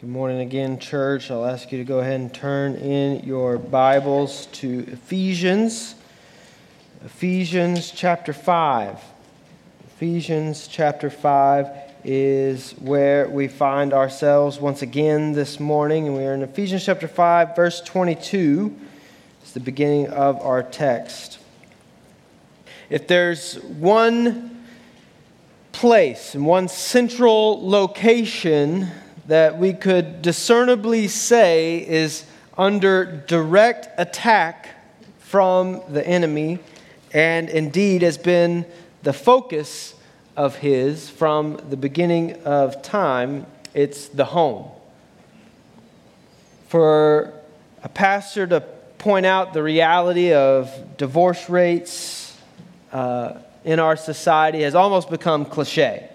Good morning again, church. I'll ask you to go ahead and turn in your Bibles to Ephesians. Ephesians chapter 5. Ephesians chapter 5 is where we find ourselves once again this morning, and we are in Ephesians chapter 5, verse 22. It's the beginning of our text. If there's one place and one central location that we could discernibly say is under direct attack from the enemy and indeed has been the focus of his from the beginning of time. It's the home. For a pastor to point out the reality of divorce rates uh, in our society has almost become cliche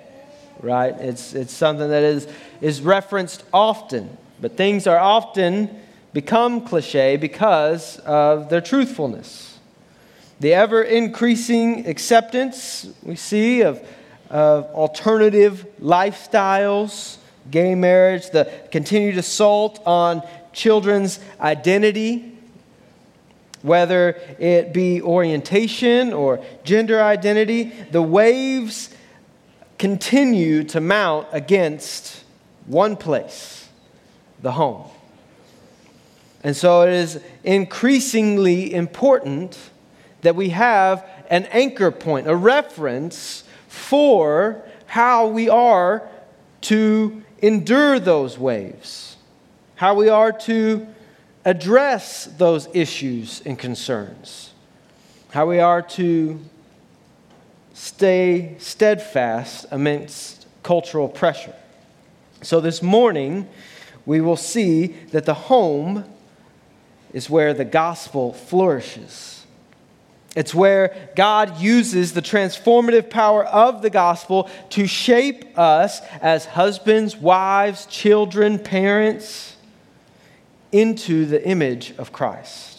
right? It's, it's something that is, is referenced often, but things are often become cliche because of their truthfulness. The ever increasing acceptance we see of, of alternative lifestyles, gay marriage, the continued assault on children's identity, whether it be orientation or gender identity, the waves continue to mount against one place the home. And so it is increasingly important that we have an anchor point, a reference for how we are to endure those waves, how we are to address those issues and concerns, how we are to stay steadfast amidst cultural pressure. So this morning, we will see that the home is where the gospel flourishes. It's where God uses the transformative power of the gospel to shape us as husbands, wives, children, parents into the image of Christ.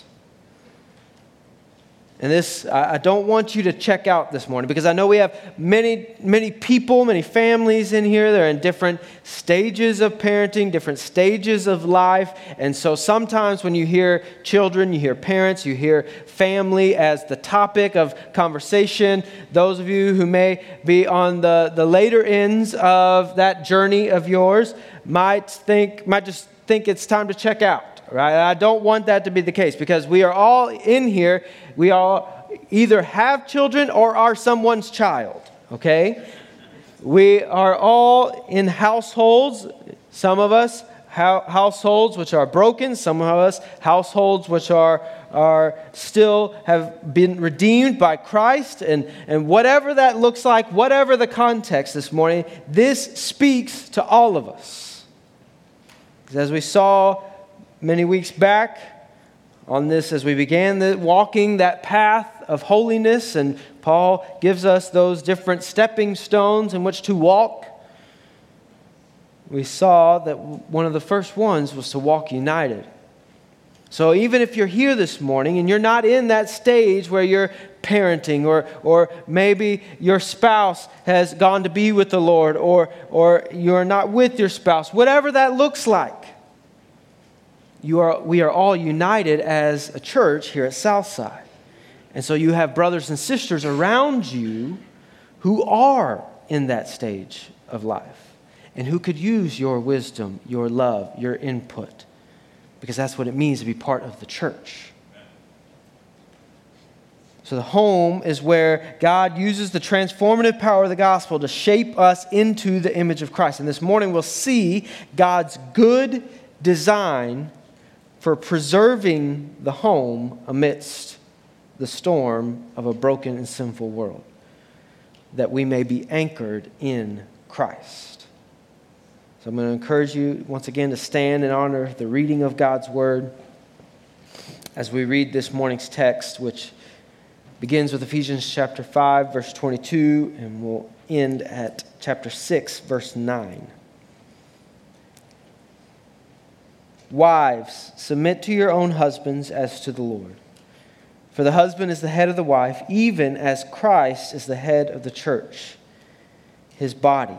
And this, I don't want you to check out this morning because I know we have many, many people, many families in here. They're in different stages of parenting, different stages of life. And so sometimes when you hear children, you hear parents, you hear family as the topic of conversation. Those of you who may be on the, the later ends of that journey of yours might think, might just think it's time to check out right? I don't want that to be the case because we are all in here, we all either have children or are someone's child, okay? We are all in households, some of us households which are broken, some of us households which are, are still have been redeemed by Christ, and, and whatever that looks like, whatever the context this morning, this speaks to all of us. As we saw many weeks back on this as we began the, walking that path of holiness, and Paul gives us those different stepping stones in which to walk. We saw that one of the first ones was to walk united. So, even if you're here this morning and you're not in that stage where you're parenting, or, or maybe your spouse has gone to be with the Lord, or, or you're not with your spouse, whatever that looks like, you are, we are all united as a church here at Southside. And so you have brothers and sisters around you who are in that stage of life and who could use your wisdom, your love, your input, because that's what it means to be part of the church. So, the home is where God uses the transformative power of the gospel to shape us into the image of Christ. And this morning we'll see God's good design for preserving the home amidst the storm of a broken and sinful world, that we may be anchored in Christ. So I'm going to encourage you once again to stand and honor the reading of God's word as we read this morning's text, which begins with Ephesians chapter 5, verse 22, and will end at chapter 6, verse 9. Wives, submit to your own husbands as to the Lord. For the husband is the head of the wife, even as Christ is the head of the church, his body,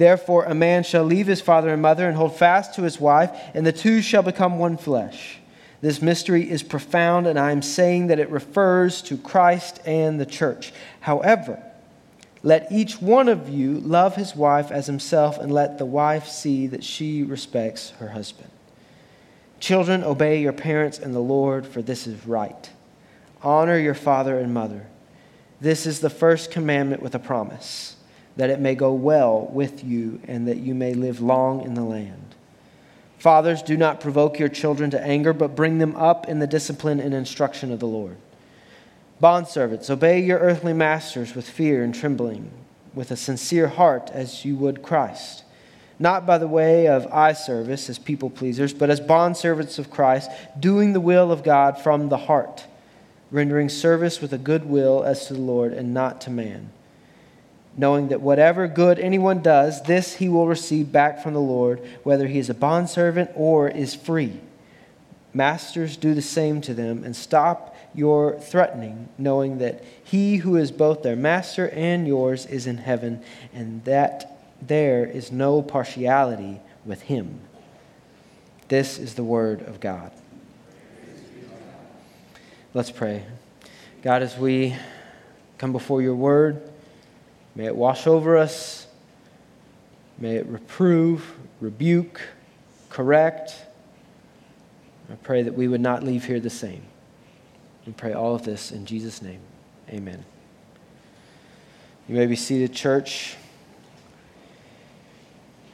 Therefore, a man shall leave his father and mother and hold fast to his wife, and the two shall become one flesh. This mystery is profound, and I am saying that it refers to Christ and the church. However, let each one of you love his wife as himself, and let the wife see that she respects her husband. Children, obey your parents in the Lord, for this is right. Honor your father and mother. This is the first commandment with a promise that it may go well with you and that you may live long in the land. Fathers, do not provoke your children to anger, but bring them up in the discipline and instruction of the Lord. Bondservants, obey your earthly masters with fear and trembling, with a sincere heart as you would Christ. Not by the way of eye service as people pleasers, but as bondservants of Christ, doing the will of God from the heart, rendering service with a good will as to the Lord and not to man knowing that whatever good anyone does, this he will receive back from the Lord, whether he is a bondservant or is free. Masters, do the same to them, and stop your threatening, knowing that he who is both their master and yours is in heaven, and that there is no partiality with him. This is the word of God. Let's pray. God, as we come before your word, May it wash over us. May it reprove, rebuke, correct. I pray that we would not leave here the same. We pray all of this in Jesus' name. Amen. You may be seated, church.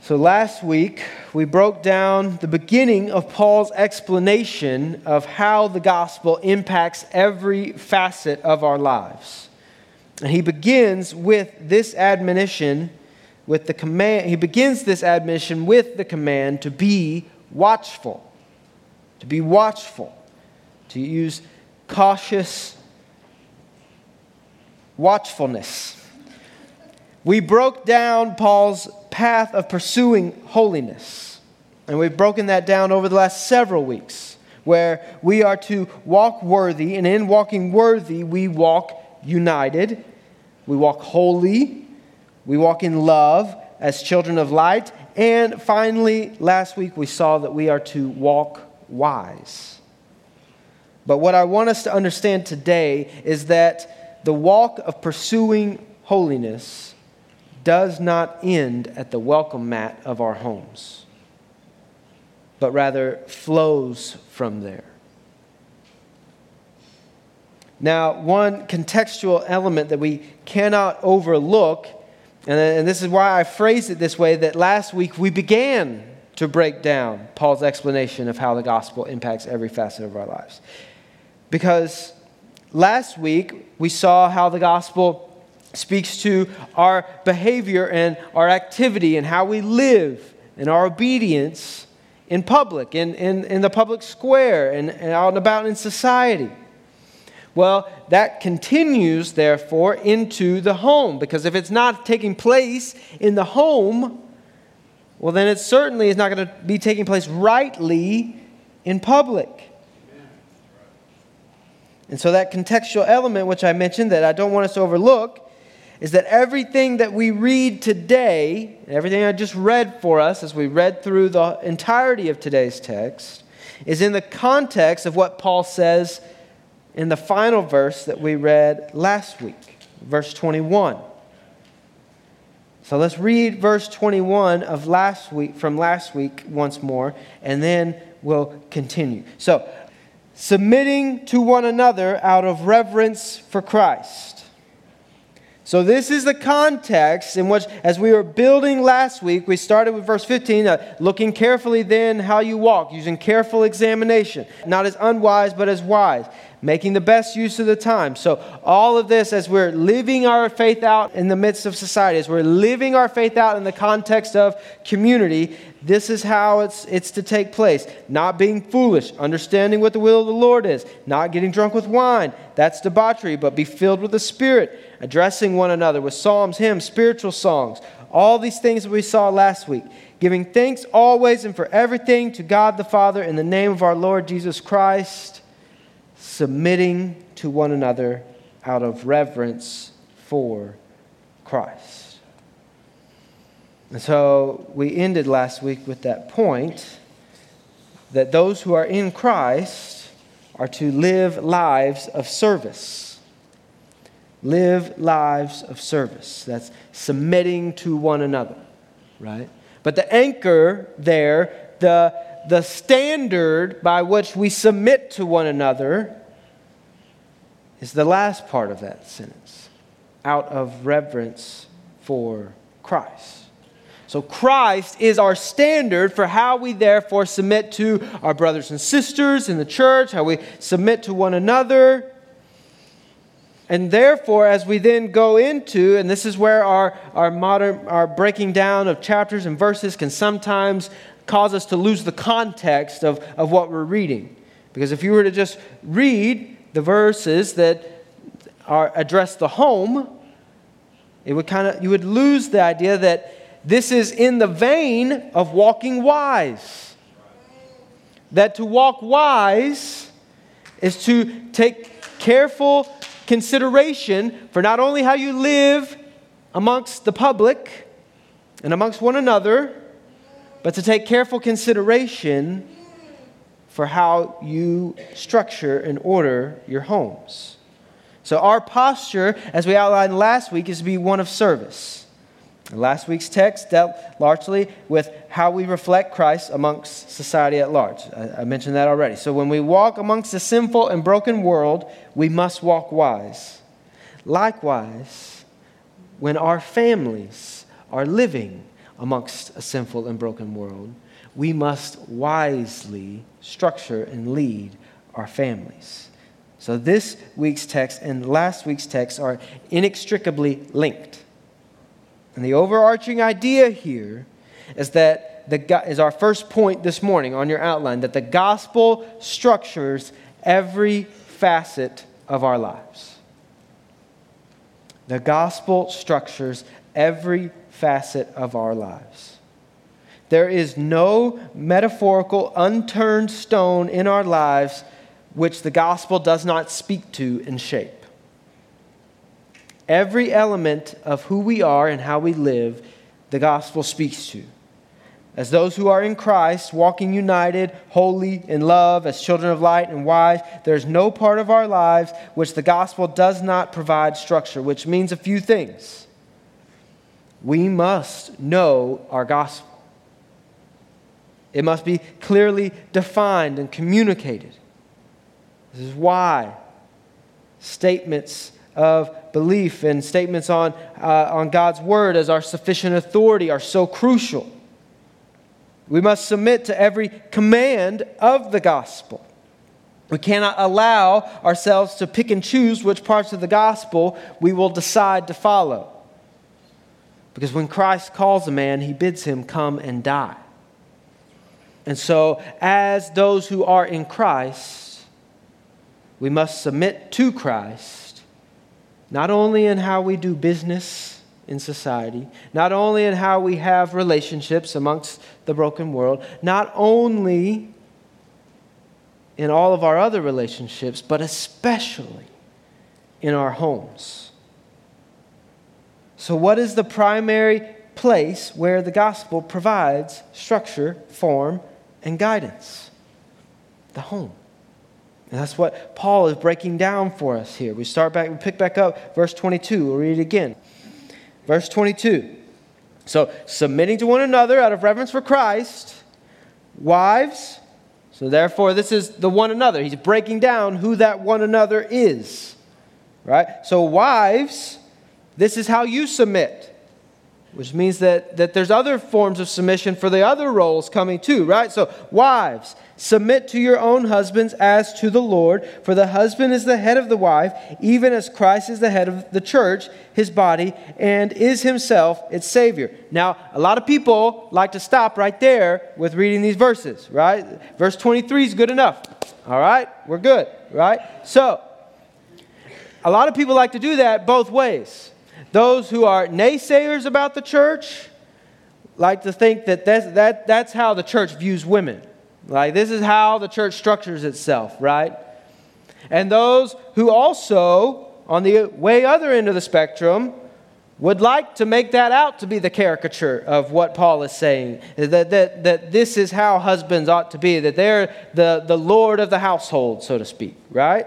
So, last week, we broke down the beginning of Paul's explanation of how the gospel impacts every facet of our lives. And he begins with this admonition, with the command, he begins this admonition with the command to be watchful. To be watchful. To use cautious watchfulness. We broke down Paul's path of pursuing holiness. And we've broken that down over the last several weeks, where we are to walk worthy, and in walking worthy, we walk united. We walk holy. We walk in love as children of light. And finally, last week we saw that we are to walk wise. But what I want us to understand today is that the walk of pursuing holiness does not end at the welcome mat of our homes, but rather flows from there. Now, one contextual element that we cannot overlook, and this is why I phrased it this way, that last week we began to break down Paul's explanation of how the gospel impacts every facet of our lives. Because last week we saw how the gospel speaks to our behavior and our activity and how we live and our obedience in public, in, in, in the public square, and, and out and about in society. Well, that continues, therefore, into the home, because if it's not taking place in the home, well, then it certainly is not going to be taking place rightly in public. And so, that contextual element, which I mentioned that I don't want us to overlook, is that everything that we read today, everything I just read for us as we read through the entirety of today's text, is in the context of what Paul says in the final verse that we read last week, verse 21. So let's read verse 21 of last week from last week once more and then we'll continue. So submitting to one another out of reverence for Christ. So, this is the context in which, as we were building last week, we started with verse 15, uh, looking carefully then how you walk, using careful examination, not as unwise, but as wise, making the best use of the time. So, all of this, as we're living our faith out in the midst of society, as we're living our faith out in the context of community, this is how it's, it's to take place. Not being foolish, understanding what the will of the Lord is, not getting drunk with wine, that's debauchery, but be filled with the Spirit addressing one another with psalms, hymns, spiritual songs, all these things that we saw last week. Giving thanks always and for everything to God the Father in the name of our Lord Jesus Christ, submitting to one another out of reverence for Christ. And so we ended last week with that point that those who are in Christ are to live lives of service live lives of service. That's submitting to one another, right? But the anchor there, the, the standard by which we submit to one another, is the last part of that sentence out of reverence for Christ. So, Christ is our standard for how we therefore submit to our brothers and sisters in the church, how we submit to one another. And therefore, as we then go into, and this is where our, our modern, our breaking down of chapters and verses can sometimes cause us to lose the context of, of what we're reading. Because if you were to just read the verses that are address the home, it would kind of you would lose the idea that this is in the vein of walking wise. That to walk wise is to take careful consideration for not only how you live amongst the public and amongst one another, but to take careful consideration for how you structure and order your homes. So, our posture, as we outlined last week, is to be one of service. Last week's text dealt largely with how we reflect Christ amongst society at large. I, mentioned that already. So, when we walk amongst a sinful and broken world, we must walk wise. Likewise, when our families are living amongst a sinful and broken world, we must wisely structure and lead our families. So, this week's text and last week's text are inextricably linked. And the overarching idea here is that the, is our first point this morning on your outline that the gospel structures every facet of our lives. The gospel structures every facet of our lives. There is no metaphorical, unturned stone in our lives which the gospel does not speak to and shape. Every element of who we are and how we live, the gospel speaks to. As those who are in Christ, walking united, holy, in love, as children of light and wise, there's no part of our lives which the gospel does not provide structure, which means a few things. We must know our gospel, it must be clearly defined and communicated. This is why statements of belief and statements on, uh, on God's word as our sufficient authority are so crucial. We must submit to every command of the gospel. We cannot allow ourselves to pick and choose which parts of the gospel we will decide to follow. Because when Christ calls a man, he bids him come and die. And so, as those who are in Christ, we must submit to Christ not only in how we do business in society, not only in how we have relationships amongst the broken world, not only in all of our other relationships, but especially in our homes. So, what is the primary place where the gospel provides structure, form, and guidance? The home. And that's what Paul is breaking down for us here. We start back, we pick back up verse 22. We'll read it again. Verse 22. So, submitting to one another out of reverence for Christ, wives, So, therefore, this is the one another. He's breaking down who that one another is. Right? So, wives, this is how you submit, which means that, that there's other forms of submission for the other roles coming too, right? So, wives, submit to your own husbands as to the Lord, for the husband is the head of the wife, even as Christ is the head of the church, his body, and is himself its Savior. Now, a lot of people like to stop right there with reading these verses, right? Verse 23 is good enough. All right? We're good, right? So, a lot of people like to do that both ways. Those who are naysayers about the church like to think that that's, that, that's how the church views women. Like, this is how the church structures itself, right? And those who also, on the way other end of the spectrum, would like to make that out to be the caricature of what Paul is saying. That, that, that this is how husbands ought to be, that they're the, the Lord of the household, so to speak, right?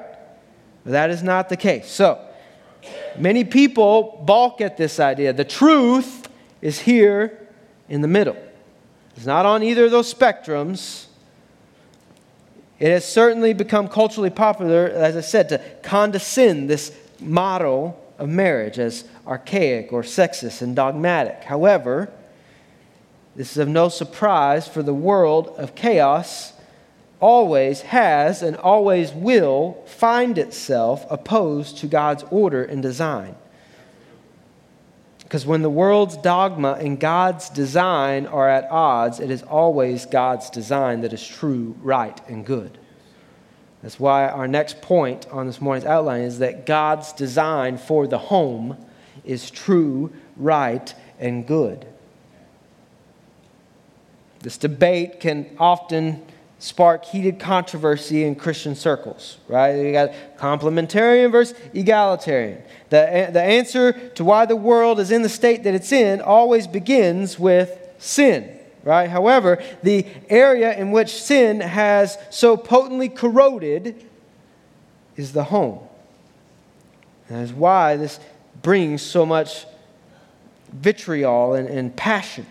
That is not the case. So, many people balk at this idea. The truth is here in the middle. It's not on either of those spectrums. It has certainly become culturally popular, as I said, to condescend this model of marriage as archaic or sexist and dogmatic. However, this is of no surprise for the world of chaos always has and always will find itself opposed to God's order and design. Because when the world's dogma and God's design are at odds, it is always God's design that is true, right, and good. That's why our next point on this morning's outline is that God's design for the home is true, right, and good. This debate can often spark heated controversy in Christian circles, right? You got complementarian versus egalitarian. The, the answer to why the world is in the state that it's in always begins with sin, right? However, the area in which sin has so potently corroded is the home. And that is why this brings so much vitriol and, and passion.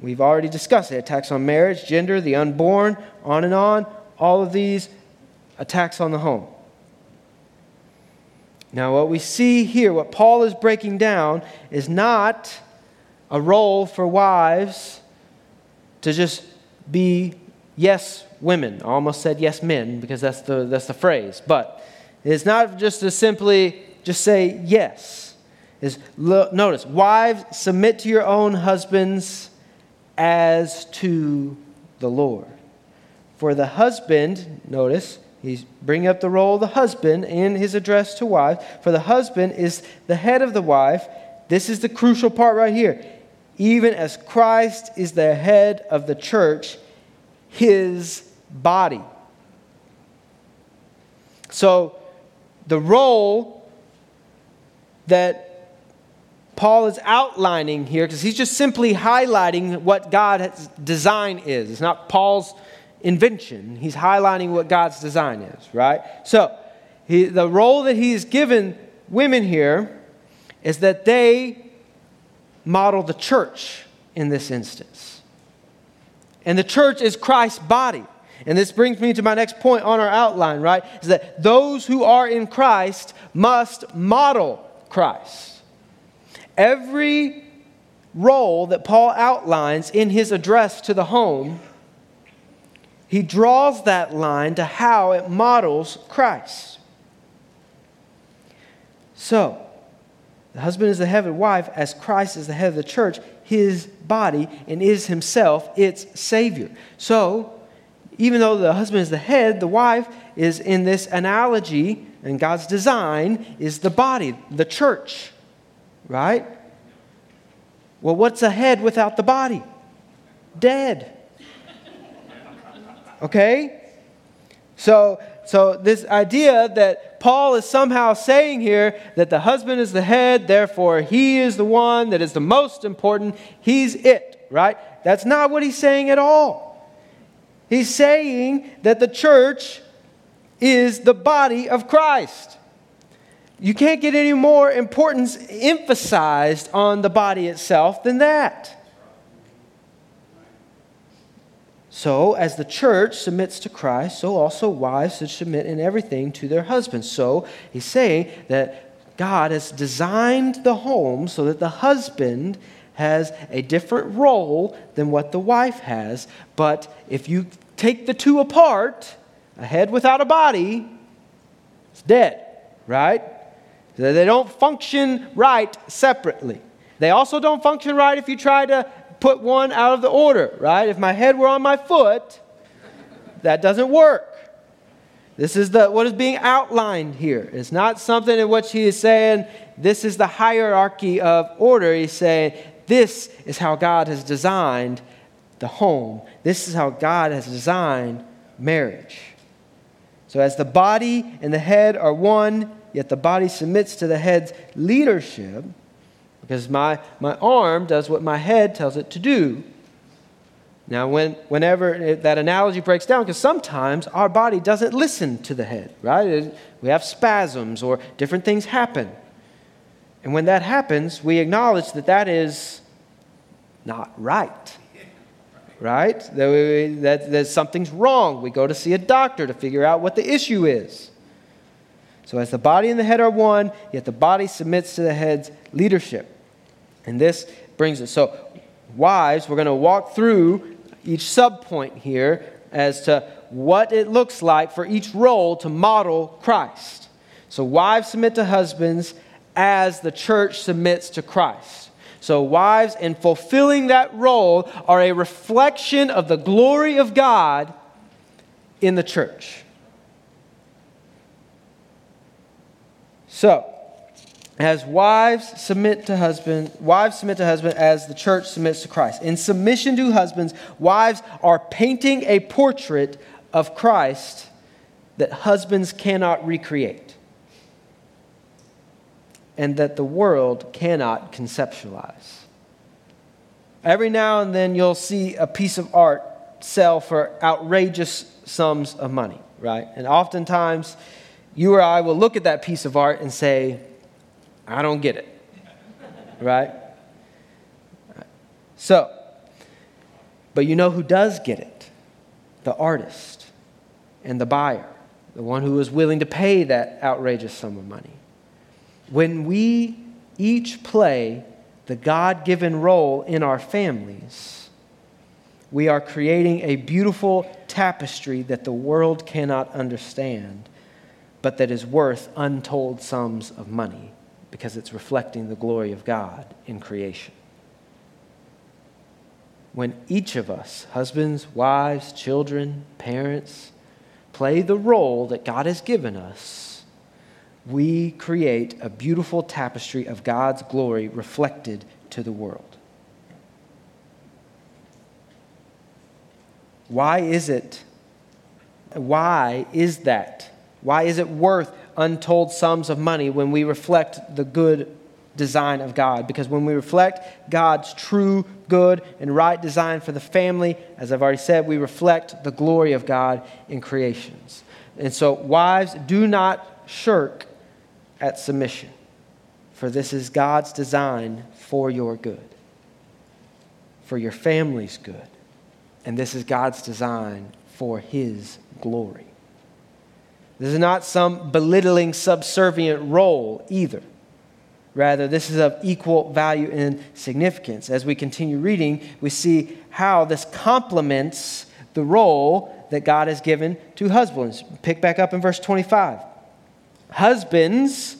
We've already discussed it attacks on marriage, gender, the unborn, on and on. All of these attacks on the home. Now, what we see here, what Paul is breaking down, is not a role for wives to just be yes women. I almost said yes men because that's the, that's the phrase. But it's not just to simply just say yes. Is notice, wives, submit to your own husbands as to the Lord. For the husband, notice, he's bringing up the role of the husband in his address to wives. For the husband is the head of the wife. This is the crucial part right here. Even as Christ is the head of the church, his body. So, the role that Paul is outlining here because he's just simply highlighting what God's design is. It's not Paul's invention. He's highlighting what God's design is, right? So, he, the role that he's given women here is that they model the church in this instance. And the church is Christ's body. And this brings me to my next point on our outline, right? Is that those who are in Christ must model Christ. Every role that Paul outlines in his address to the home, he draws that line to how it models Christ. So, the husband is the head of the wife, as Christ is the head of the church, his body, and is himself its Savior. So, even though the husband is the head, the wife is in this analogy, and God's design is the body, the church right? Well, what's a head without the body? Dead. Okay? So, so this idea that Paul is somehow saying here that the husband is the head, therefore he is the one that is the most important, he's it, right? That's not what he's saying at all. He's saying that the church is the body of Christ. You can't get any more importance emphasized on the body itself than that. So, as the church submits to Christ, so also wives should submit in everything to their husbands. So, he's saying that God has designed the home so that the husband has a different role than what the wife has. But if you take the two apart, a head without a body, it's dead, right? They don't function right separately. They also don't function right if you try to put one out of the order, right? If my head were on my foot, that doesn't work. This is the, what is being outlined here. It's not something in which he is saying, this is the hierarchy of order. He's saying, this is how God has designed the home. This is how God has designed marriage. So, as the body and the head are one, yet the body submits to the head's leadership, because my, my arm does what my head tells it to do. Now, when, whenever it, that analogy breaks down, because sometimes our body doesn't listen to the head, right? It, we have spasms or different things happen. And when that happens, we acknowledge that that is not right, right? That, we, that, that something's wrong. We go to see a doctor to figure out what the issue is. So, as the body and the head are one, yet the body submits to the head's leadership. And this brings us. So, wives, we're going to walk through each subpoint here as to what it looks like for each role to model Christ. So, wives submit to husbands as the church submits to Christ. So, wives, in fulfilling that role, are a reflection of the glory of God in the church. So, as wives submit to husband, wives submit to husband as the church submits to Christ. In submission to husbands, wives are painting a portrait of Christ that husbands cannot recreate and that the world cannot conceptualize. Every now and then you'll see a piece of art sell for outrageous sums of money, right? And oftentimes you or I will look at that piece of art and say, I don't get it. Right? So, but you know who does get it? The artist and the buyer, the one who is willing to pay that outrageous sum of money. When we each play the God given role in our families, we are creating a beautiful tapestry that the world cannot understand, but that is worth untold sums of money because it's reflecting the glory of God in creation. When each of us, husbands, wives, children, parents, play the role that God has given us, we create a beautiful tapestry of God's glory reflected to the world. Why is it? Why is that? Why is it worth untold sums of money when we reflect the good design of God. Because when we reflect God's true, good, and right design for the family, as I've already said, we reflect the glory of God in creations. And so, wives, do not shirk at submission, for this is God's design for your good, for your family's good. And this is God's design for His glory. This is not some belittling, subservient role either. Rather, this is of equal value and significance. As we continue reading, we see how this complements the role that God has given to husbands. Pick back up in verse 25. Husbands,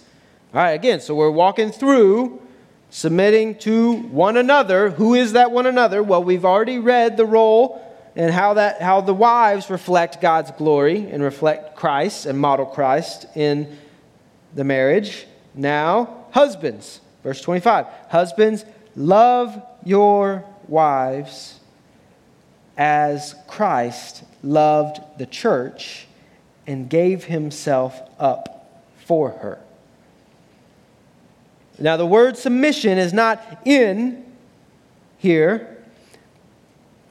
all right, again, so we're walking through submitting to one another. Who is that one another? Well, we've already read the role and how, that, how the wives reflect God's glory and reflect Christ and model Christ in the marriage. Now, husbands, verse 25. Husbands, love your wives as Christ loved the church and gave himself up for her. Now, the word submission is not in here,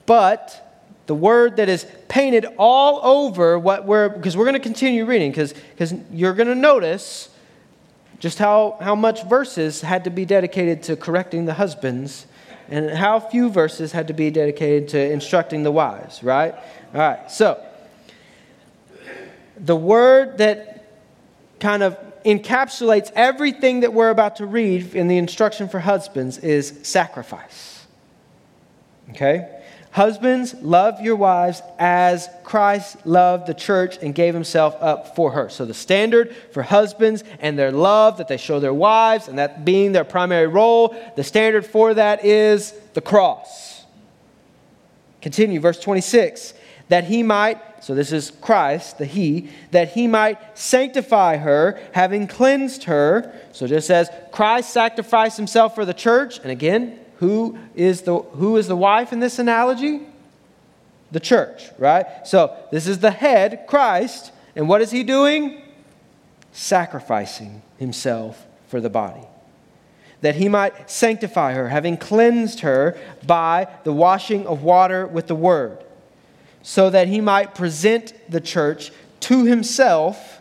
but the word that is painted all over what we're, because we're going to continue reading, because because you're going to notice just how, how much verses had to be dedicated to correcting the husbands And how few verses had to be dedicated to instructing the wives, right? All right, so the word that kind of encapsulates everything that we're about to read in the instruction for husbands is sacrifice. Okay? Husbands, love your wives as Christ loved the church and gave himself up for her. So, the standard for husbands and their love that they show their wives, and that being their primary role, the standard for that is the cross. Continue, verse 26 that he might, so this is Christ, the He, that he might sanctify her, having cleansed her. So just as Christ sacrificed himself for the church, and again, who is the, who is the wife in this analogy? The church, right? So this is the head, Christ, and what is he doing? Sacrificing himself for the body. That he might sanctify her, having cleansed her by the washing of water with the word, so that he might present the church to himself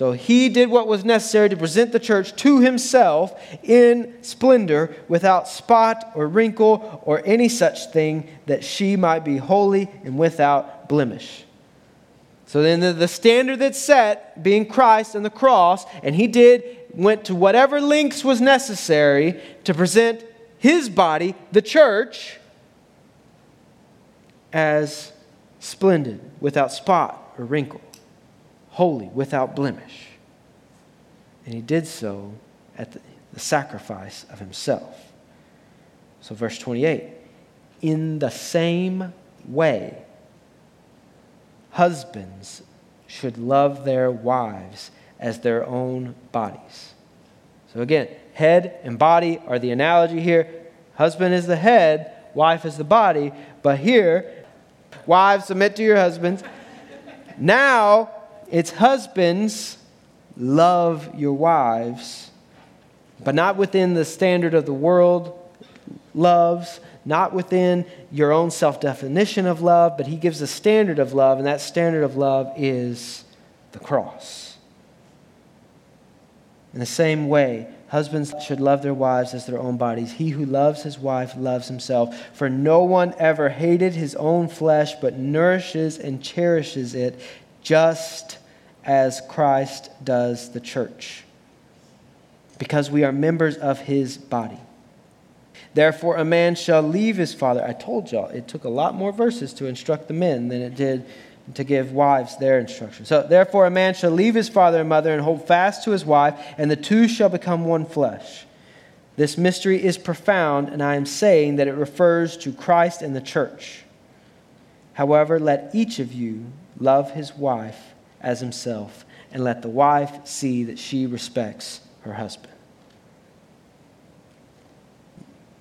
so he did what was necessary to present the church to himself in splendor, without spot or wrinkle or any such thing, that she might be holy and without blemish. So then the, standard that's set, being Christ and the cross, and he did, went to whatever lengths was necessary to present his body, the church, as splendid, without spot or wrinkle holy, without blemish. And he did so at the, the sacrifice of himself. So, verse 28 In the same way, husbands should love their wives as their own bodies. So, again, head and body are the analogy here. Husband is the head, wife is the body. But here, wives, submit to your husbands. Now, it's husbands, love your wives, but not within the standard of the world loves, not within your own self definition of love, but he gives a standard of love, and that standard of love is the cross. In the same way, husbands should love their wives as their own bodies. He who loves his wife loves himself. For no one ever hated his own flesh, but nourishes and cherishes it, just as Christ does the church, because we are members of his body. Therefore, a man shall leave his father. I told y'all, it took a lot more verses to instruct the men than it did to give wives their instruction. So, therefore, a man shall leave his father and mother and hold fast to his wife, and the two shall become one flesh. This mystery is profound, and I am saying that it refers to Christ and the church. However, let each of you love his wife as himself, and let the wife see that she respects her husband.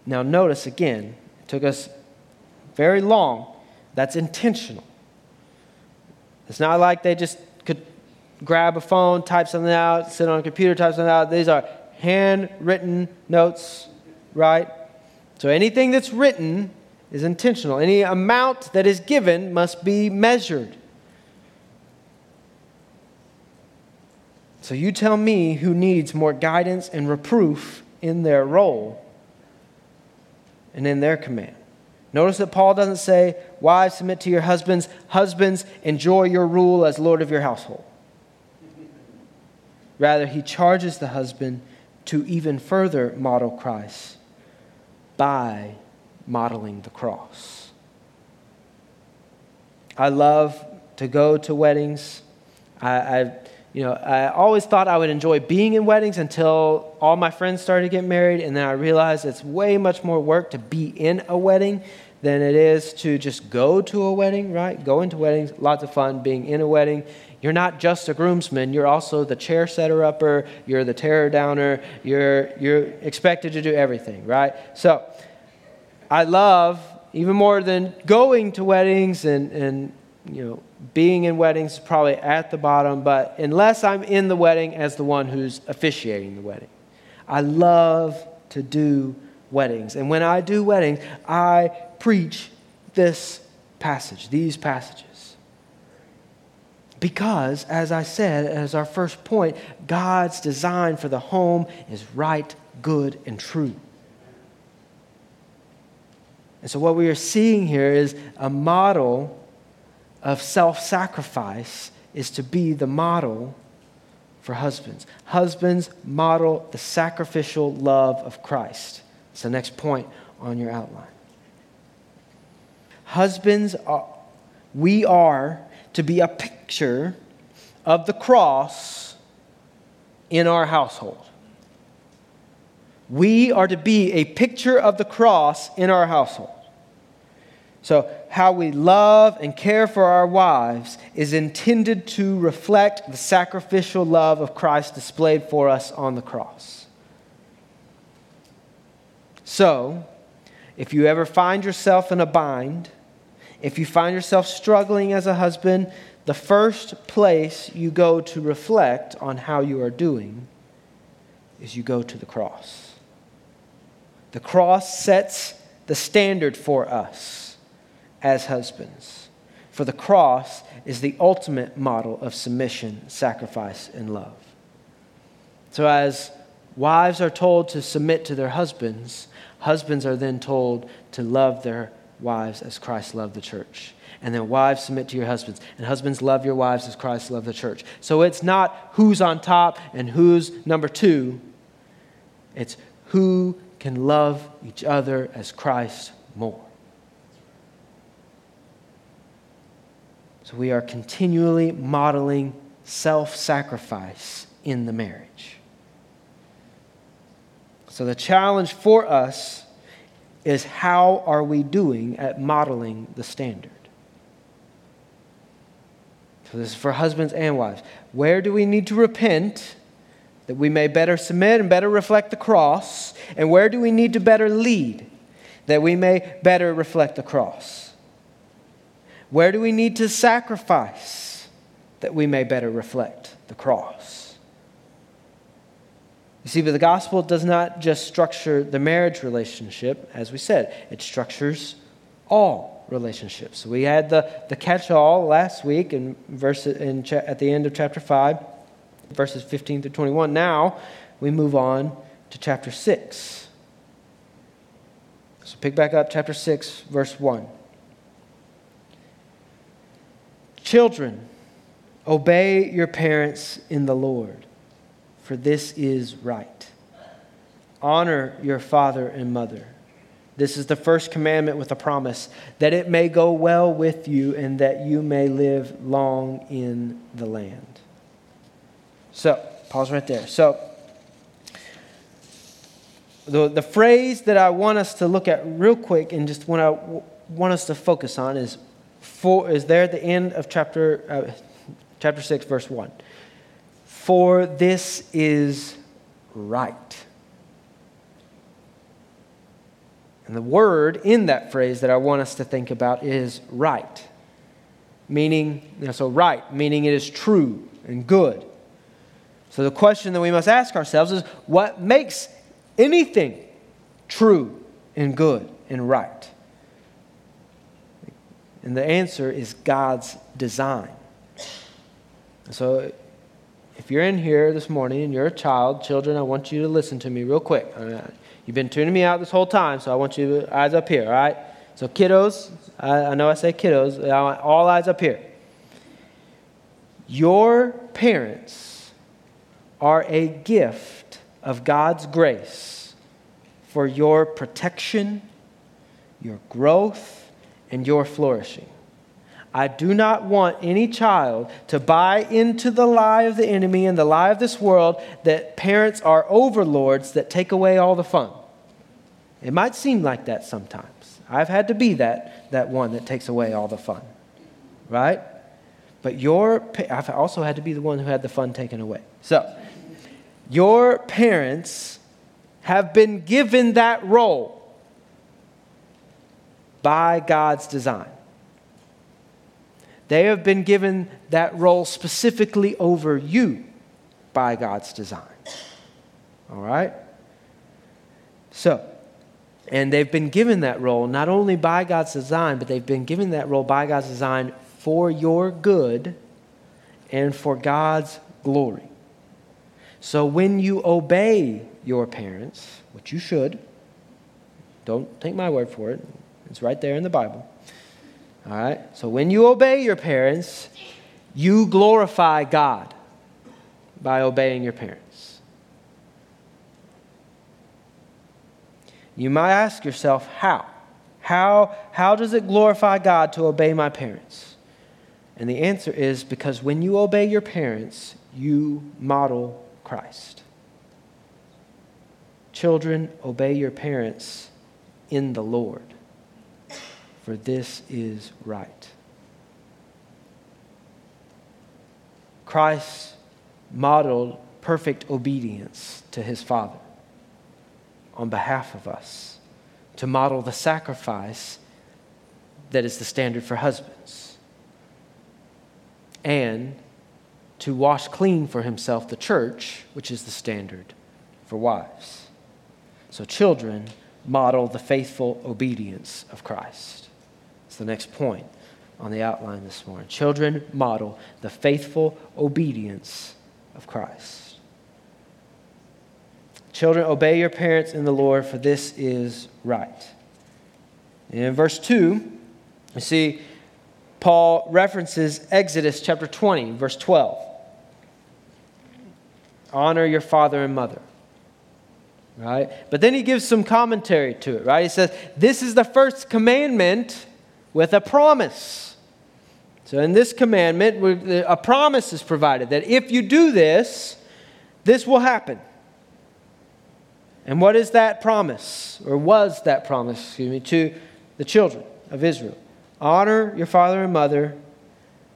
Now, notice again, it took us very long. That's intentional. It's not like they just could grab a phone, type something out, sit on a computer, type something out. These are handwritten notes, right? So anything that's written is intentional. Any amount that is given must be measured. So you tell me who needs more guidance and reproof in their role and in their command. Notice that Paul doesn't say, Wives, submit to your husbands. Husbands, enjoy your rule as Lord of your household. Rather, he charges the husband to even further model Christ by modeling the cross. I love to go to weddings. I, I you know, I always thought I would enjoy being in weddings until all my friends started to get married, and then I realized it's way much more work to be in a wedding than it is to just go to a wedding, right? Going to weddings, lots of fun being in a wedding. You're not just a groomsman, you're also the chair setter upper, you're the tear downer, you're, you're expected to do everything, right? So I love, even more than going to weddings and, and you know, being in weddings is probably at the bottom, but unless I'm in the wedding as the one who's officiating the wedding, I love to do weddings. And when I do weddings, I preach this passage, these passages. Because, as I said, as our first point, God's design for the home is right, good, and true. And so, what we are seeing here is a model of self sacrifice is to be the model for husbands. Husbands model the sacrificial love of Christ. It's the next point on your outline. Husbands, are, we are to be a picture of the cross in our household. We are to be a picture of the cross in our household. So, how we love and care for our wives is intended to reflect the sacrificial love of Christ displayed for us on the cross. So, if you ever find yourself in a bind, if you find yourself struggling as a husband, the first place you go to reflect on how you are doing is you go to the cross. The cross sets the standard for us as husbands. For the cross is the ultimate model of submission, sacrifice, and love. So, as wives are told to submit to their husbands, husbands are then told to love their wives as Christ loved the church. And then wives submit to your husbands. And husbands love your wives as Christ loved the church. So it's not who's on top and who's number two. It's who can love each other as Christ more. So we are continually modeling self sacrifice in the marriage. So the challenge for us is how are we doing at modeling the standard? So this is for husbands and wives. Where do we need to repent that we may better submit and better reflect the cross? And where do we need to better lead that we may better reflect the cross? Where do we need to sacrifice that we may better reflect the cross? You see, but the gospel does not just structure the marriage relationship, as we said, it structures all relationships. We had the, the catch all last week in verse, in cha- at the end of chapter 5, verses 15 through 21. Now we move on to chapter 6. So pick back up chapter 6, verse 1. Children, obey your parents in the Lord, for this is right. Honor your father and mother. This is the first commandment with a promise that it may go well with you and that you may live long in the land. So, pause right there. So, the, the phrase that I want us to look at real quick and just want, to, want us to focus on is for, is there at the end of chapter, uh, chapter 6, verse 1. For this is right. And the word in that phrase that I want us to think about is right. Meaning, you know, so right, meaning it is true and good. So the question that we must ask ourselves is what makes anything true and good and right? And the answer is God's design. So if you're in here this morning and you're a child, children, I want you to listen to me real quick. You've been tuning me out this whole time, so I want you eyes up here, all right? So, kiddos, I, I know I say kiddos, I want all eyes up here. Your parents are a gift of God's grace for your protection, your growth, and your flourishing. I do not want any child to buy into the lie of the enemy and the lie of this world that parents are overlords that take away all the fun. It might seem like that sometimes. I've had to be that, that one that takes away all the fun, right? But your, I've also had to be the one who had the fun taken away. So, your parents have been given that role by God's design. They have been given that role specifically over you by God's design. All right? So, and they've been given that role not only by God's design, but they've been given that role by God's design for your good and for God's glory. So when you obey your parents, which you should, don't take my word for it, It's right there in the Bible. All right? So when you obey your parents, you glorify God by obeying your parents. You might ask yourself, how? How, how does it glorify God to obey my parents? And the answer is because when you obey your parents, you model Christ. Children, obey your parents in the Lord, for this is right. Christ modeled perfect obedience to his Father on behalf of us, to model the sacrifice that is the standard for husbands, and to wash clean for himself the church, which is the standard for wives. So, children model the faithful obedience of Christ. The next point on the outline this morning. Children model the faithful obedience of Christ. Children, obey your parents in the Lord, for this is right. And in verse 2, you see, Paul references Exodus chapter 20, verse 12. Honor your father and mother. Right? But then he gives some commentary to it, right? He says, This is the first commandment with a promise. So, in this commandment, a promise is provided that if you do this, this will happen. And what is that promise, or was that promise, excuse me, to the children of Israel? Honor your father and mother,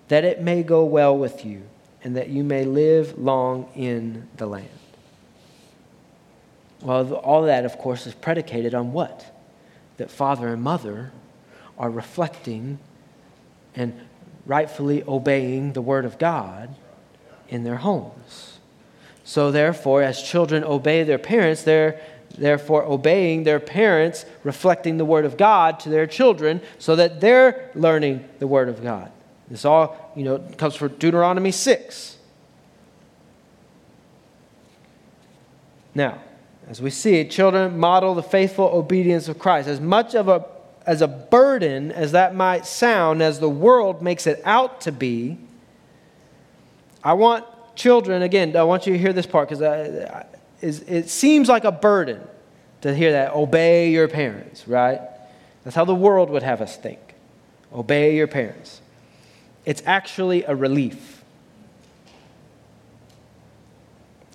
that it may go well with you, and that you may live long in the land. Well, all that, of course, is predicated on what? That father and mother are reflecting and rightfully obeying the Word of God in their homes. So, therefore, as children obey their parents, they're therefore obeying their parents, reflecting the Word of God to their children so that they're learning the Word of God. This all, you know, comes from Deuteronomy 6. Now, as we see, children model the faithful obedience of Christ. As much of a as a burden as that might sound, as the world makes it out to be, I want children, again, I want you to hear this part because it seems like a burden to hear that. Obey your parents, right? That's how the world would have us think. Obey your parents. It's actually a relief.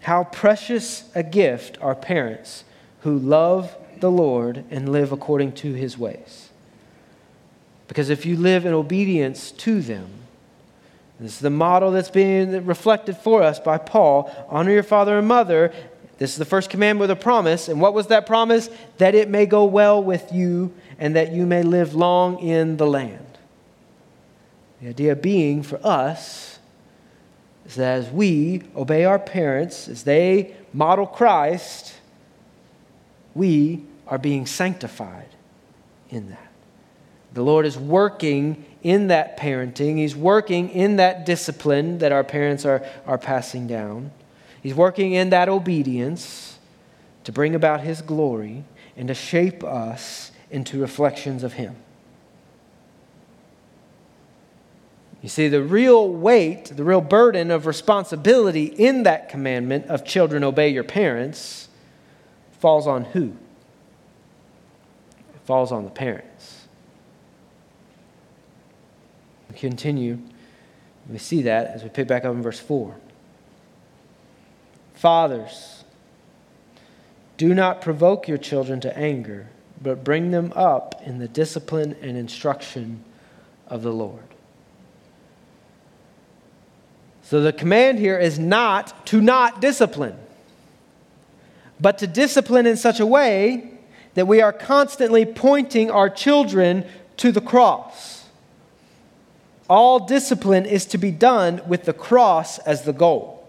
How precious a gift are parents who love the Lord and live according to his ways. Because if you live in obedience to them, this is the model that's being reflected for us by Paul honor your father and mother. This is the first commandment with a promise. And what was that promise? That it may go well with you and that you may live long in the land. The idea being for us is that as we obey our parents, as they model Christ, we are being sanctified in that. The Lord is working in that parenting. He's working in that discipline that our parents are, are passing down. He's working in that obedience to bring about His glory and to shape us into reflections of Him. You see, the real weight, the real burden of responsibility in that commandment of children obey your parents falls on who? It falls on the parents. We continue. We see that as we pick back up in verse 4. Fathers, do not provoke your children to anger, but bring them up in the discipline and instruction of the Lord. So the command here is not to not discipline, but to discipline in such a way that we are constantly pointing our children to the cross. All discipline is to be done with the cross as the goal.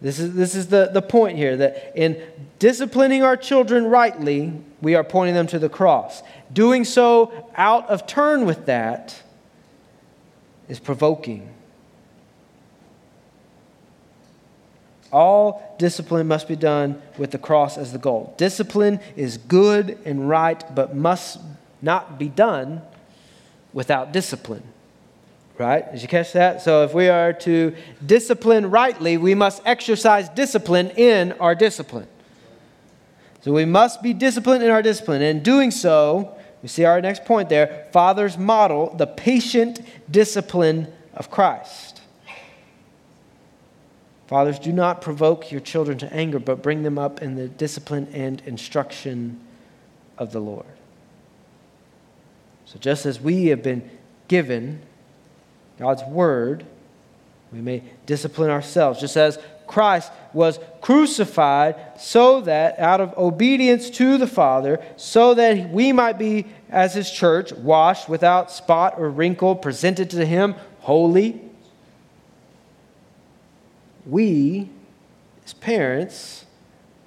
This is, this is the, the point here that in disciplining our children rightly, we are pointing them to the cross. Doing so out of turn with that is provoking. All discipline must be done with the cross as the goal. Discipline is good and right, but must not be done without discipline. Right? Did you catch that? So, if we are to discipline rightly, we must exercise discipline in our discipline. So, we must be disciplined in our discipline. And in doing so, we see our next point there fathers model the patient discipline of Christ. Fathers, do not provoke your children to anger, but bring them up in the discipline and instruction of the Lord. So, just as we have been given God's word, we may discipline ourselves, just as Christ was crucified so that out of obedience to the Father, so that we might be, as his church, washed without spot or wrinkle, presented to him holy. We, as parents,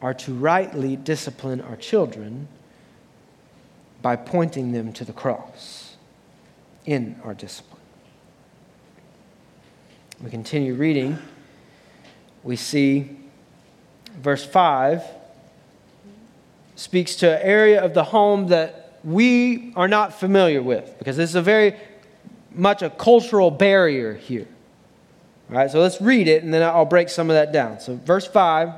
are to rightly discipline our children by pointing them to the cross in our discipline. We continue reading. We see verse 5 speaks to an area of the home that we are not familiar with because this is a very much a cultural barrier here. All right, so let's read it and then I'll break some of that down. So, verse 5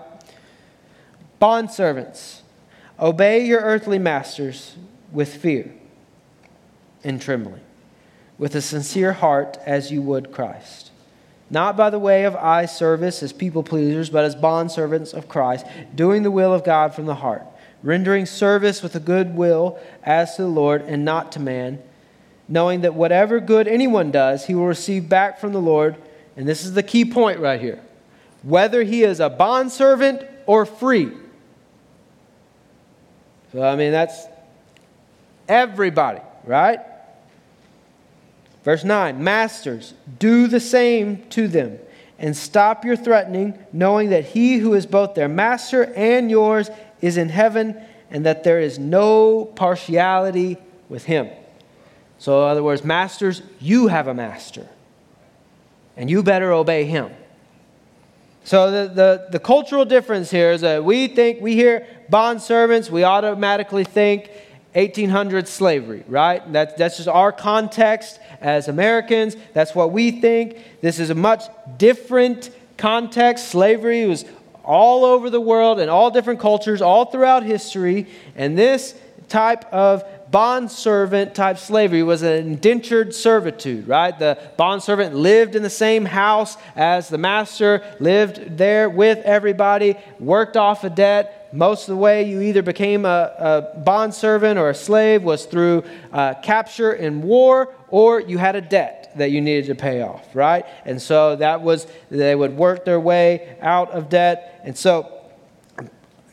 Bondservants, obey your earthly masters with fear and trembling, with a sincere heart as you would Christ not by the way of eye service as people pleasers, but as bondservants of Christ, doing the will of God from the heart, rendering service with a good will as to the Lord and not to man, knowing that whatever good anyone does, he will receive back from the Lord. And this is the key point right here whether he is a bondservant or free. So, I mean, that's everybody, right? Verse 9 Masters, do the same to them, and stop your threatening, knowing that he who is both their master and yours is in heaven, and that there is no partiality with him. So, in other words, masters, you have a master, and you better obey him. So, the, the, the cultural difference here is that we think, we hear bond servants, we automatically think 1800 slavery, right? That, that's just our context as Americans. That's what we think. This is a much different context. Slavery was all over the world in all different cultures, all throughout history. And this type of bond servant type slavery was an indentured servitude, right? The bond servant lived in the same house as the master, lived there with everybody, worked off a debt, most of the way you either became a, a bondservant or a slave was through uh, capture in war, or you had a debt that you needed to pay off, right? And so that was, they would work their way out of debt. And so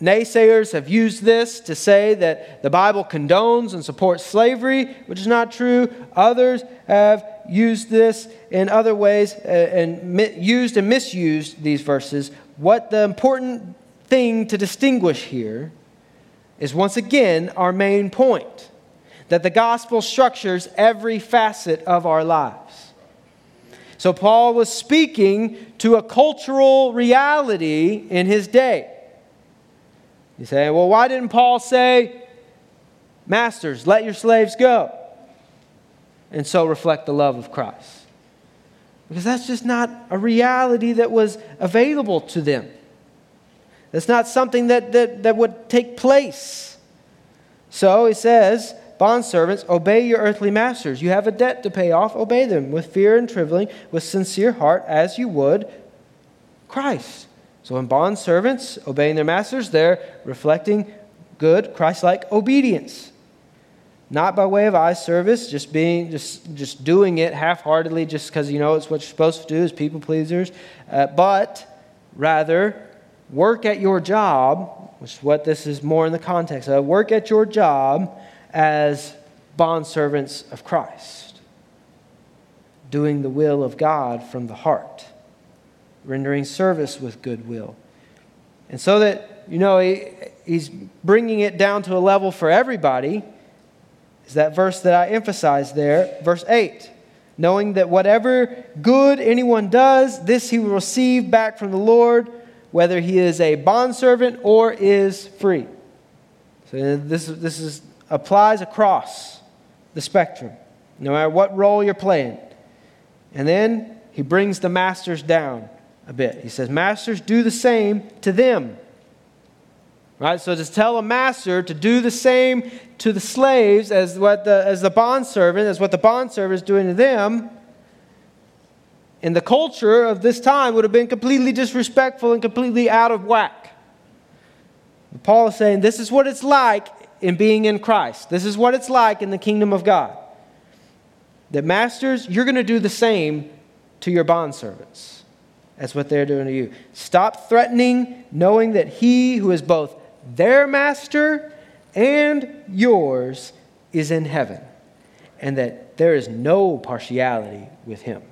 naysayers have used this to say that the Bible condones and supports slavery, which is not true. Others have used this in other ways uh, and used and misused these verses. What the important thing to distinguish here is once again our main point that the gospel structures every facet of our lives. So, Paul was speaking to a cultural reality in his day. You say, well, why didn't Paul say, Masters, let your slaves go? And so reflect the love of Christ. Because that's just not a reality that was available to them. That's not something that, that, that would take place. So he says, Bondservants, obey your earthly masters. You have a debt to pay off, obey them with fear and trembling, with sincere heart, as you would Christ. So in bond servants obeying their masters, they're reflecting good, Christ like obedience. Not by way of eye service, just being just just doing it half-heartedly, just because you know it's what you're supposed to do as people pleasers, uh, but rather work at your job, which is what this is more in the context of, work at your job as bond servants of Christ, doing the will of God from the heart, rendering service with goodwill. And so that, you know, he, he's bringing it down to a level for everybody, is that verse that I emphasized there, verse 8 knowing that whatever good anyone does, this he will receive back from the Lord whether he is a bondservant or is free. So uh, this, this is, applies across the spectrum, no matter what role you're playing. And then he brings the masters down a bit. He says, Masters, do the same to them. Right? So to tell a master to do the same to the slaves as what the, as the bondservant, as what the bondservant is doing to them, in the culture of this time would have been completely disrespectful and completely out of whack. Paul is saying this is what it's like in being in Christ. This is what it's like in the kingdom of God. That masters, you're going to do the same to your bondservants. That's what they're doing to you. Stop threatening, knowing that he who is both their master and yours is in heaven, and that there is no partiality with him.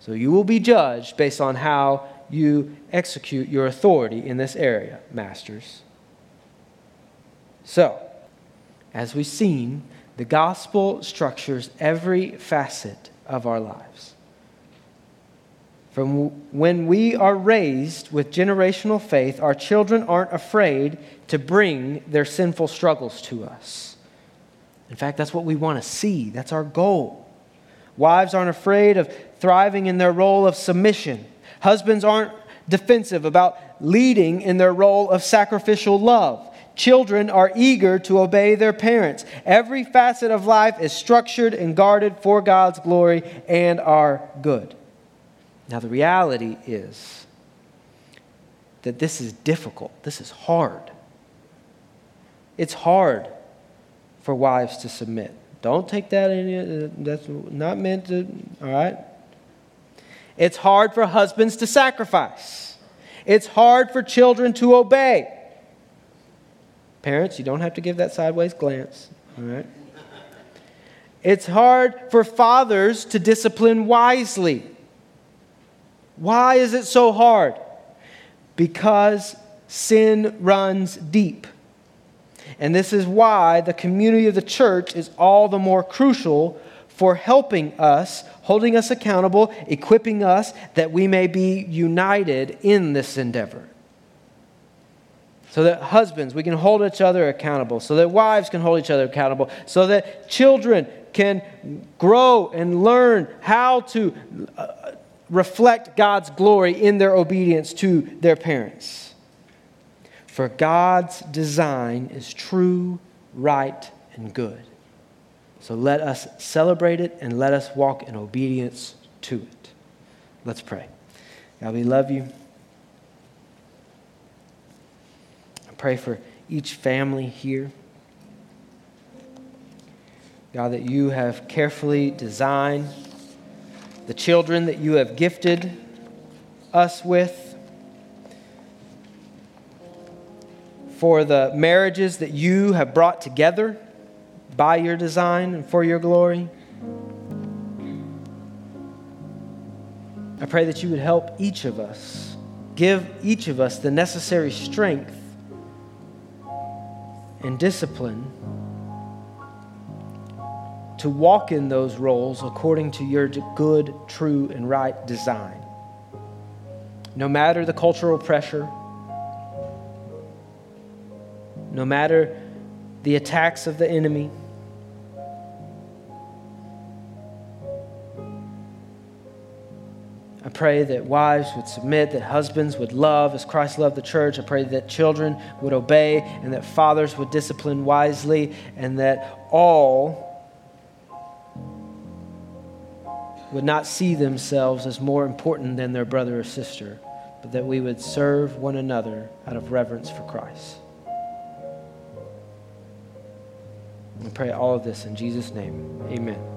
So you will be judged based on how you execute your authority in this area, masters. So, as we've seen, the gospel structures every facet of our lives. From when we are raised with generational faith, our children aren't afraid to bring their sinful struggles to us. In fact, that's what we want to see. That's our goal. Wives aren't afraid of thriving in their role of submission. Husbands aren't defensive about leading in their role of sacrificial love. Children are eager to obey their parents. Every facet of life is structured and guarded for God's glory and our good. Now, the reality is that this is difficult, this is hard. It's hard for wives to submit. Don't take that in, that's not meant to, all right? It's hard for husbands to sacrifice. It's hard for children to obey. Parents, you don't have to give that sideways glance, all right? It's hard for fathers to discipline wisely. Why is it so hard? Because sin runs deep. And this is why the community of the church is all the more crucial for helping us, holding us accountable, equipping us that we may be united in this endeavor. So that husbands, we can hold each other accountable. So that wives can hold each other accountable. So that children can grow and learn how to uh, reflect God's glory in their obedience to their parents. For God's design is true, right, and good. So let us celebrate it and let us walk in obedience to it. Let's pray. God, we love you. I pray for each family here. God, that you have carefully designed the children that you have gifted us with, for the marriages that you have brought together by your design and for your glory. I pray that you would help each of us, give each of us the necessary strength and discipline to walk in those roles according to your good, true, and right design. No matter the cultural pressure, no matter the attacks of the enemy, I pray that wives would submit, that husbands would love as Christ loved the church. I pray that children would obey, and that fathers would discipline wisely, and that all would not see themselves as more important than their brother or sister, but that we would serve one another out of reverence for Christ. We pray all of this in Jesus' name. Amen.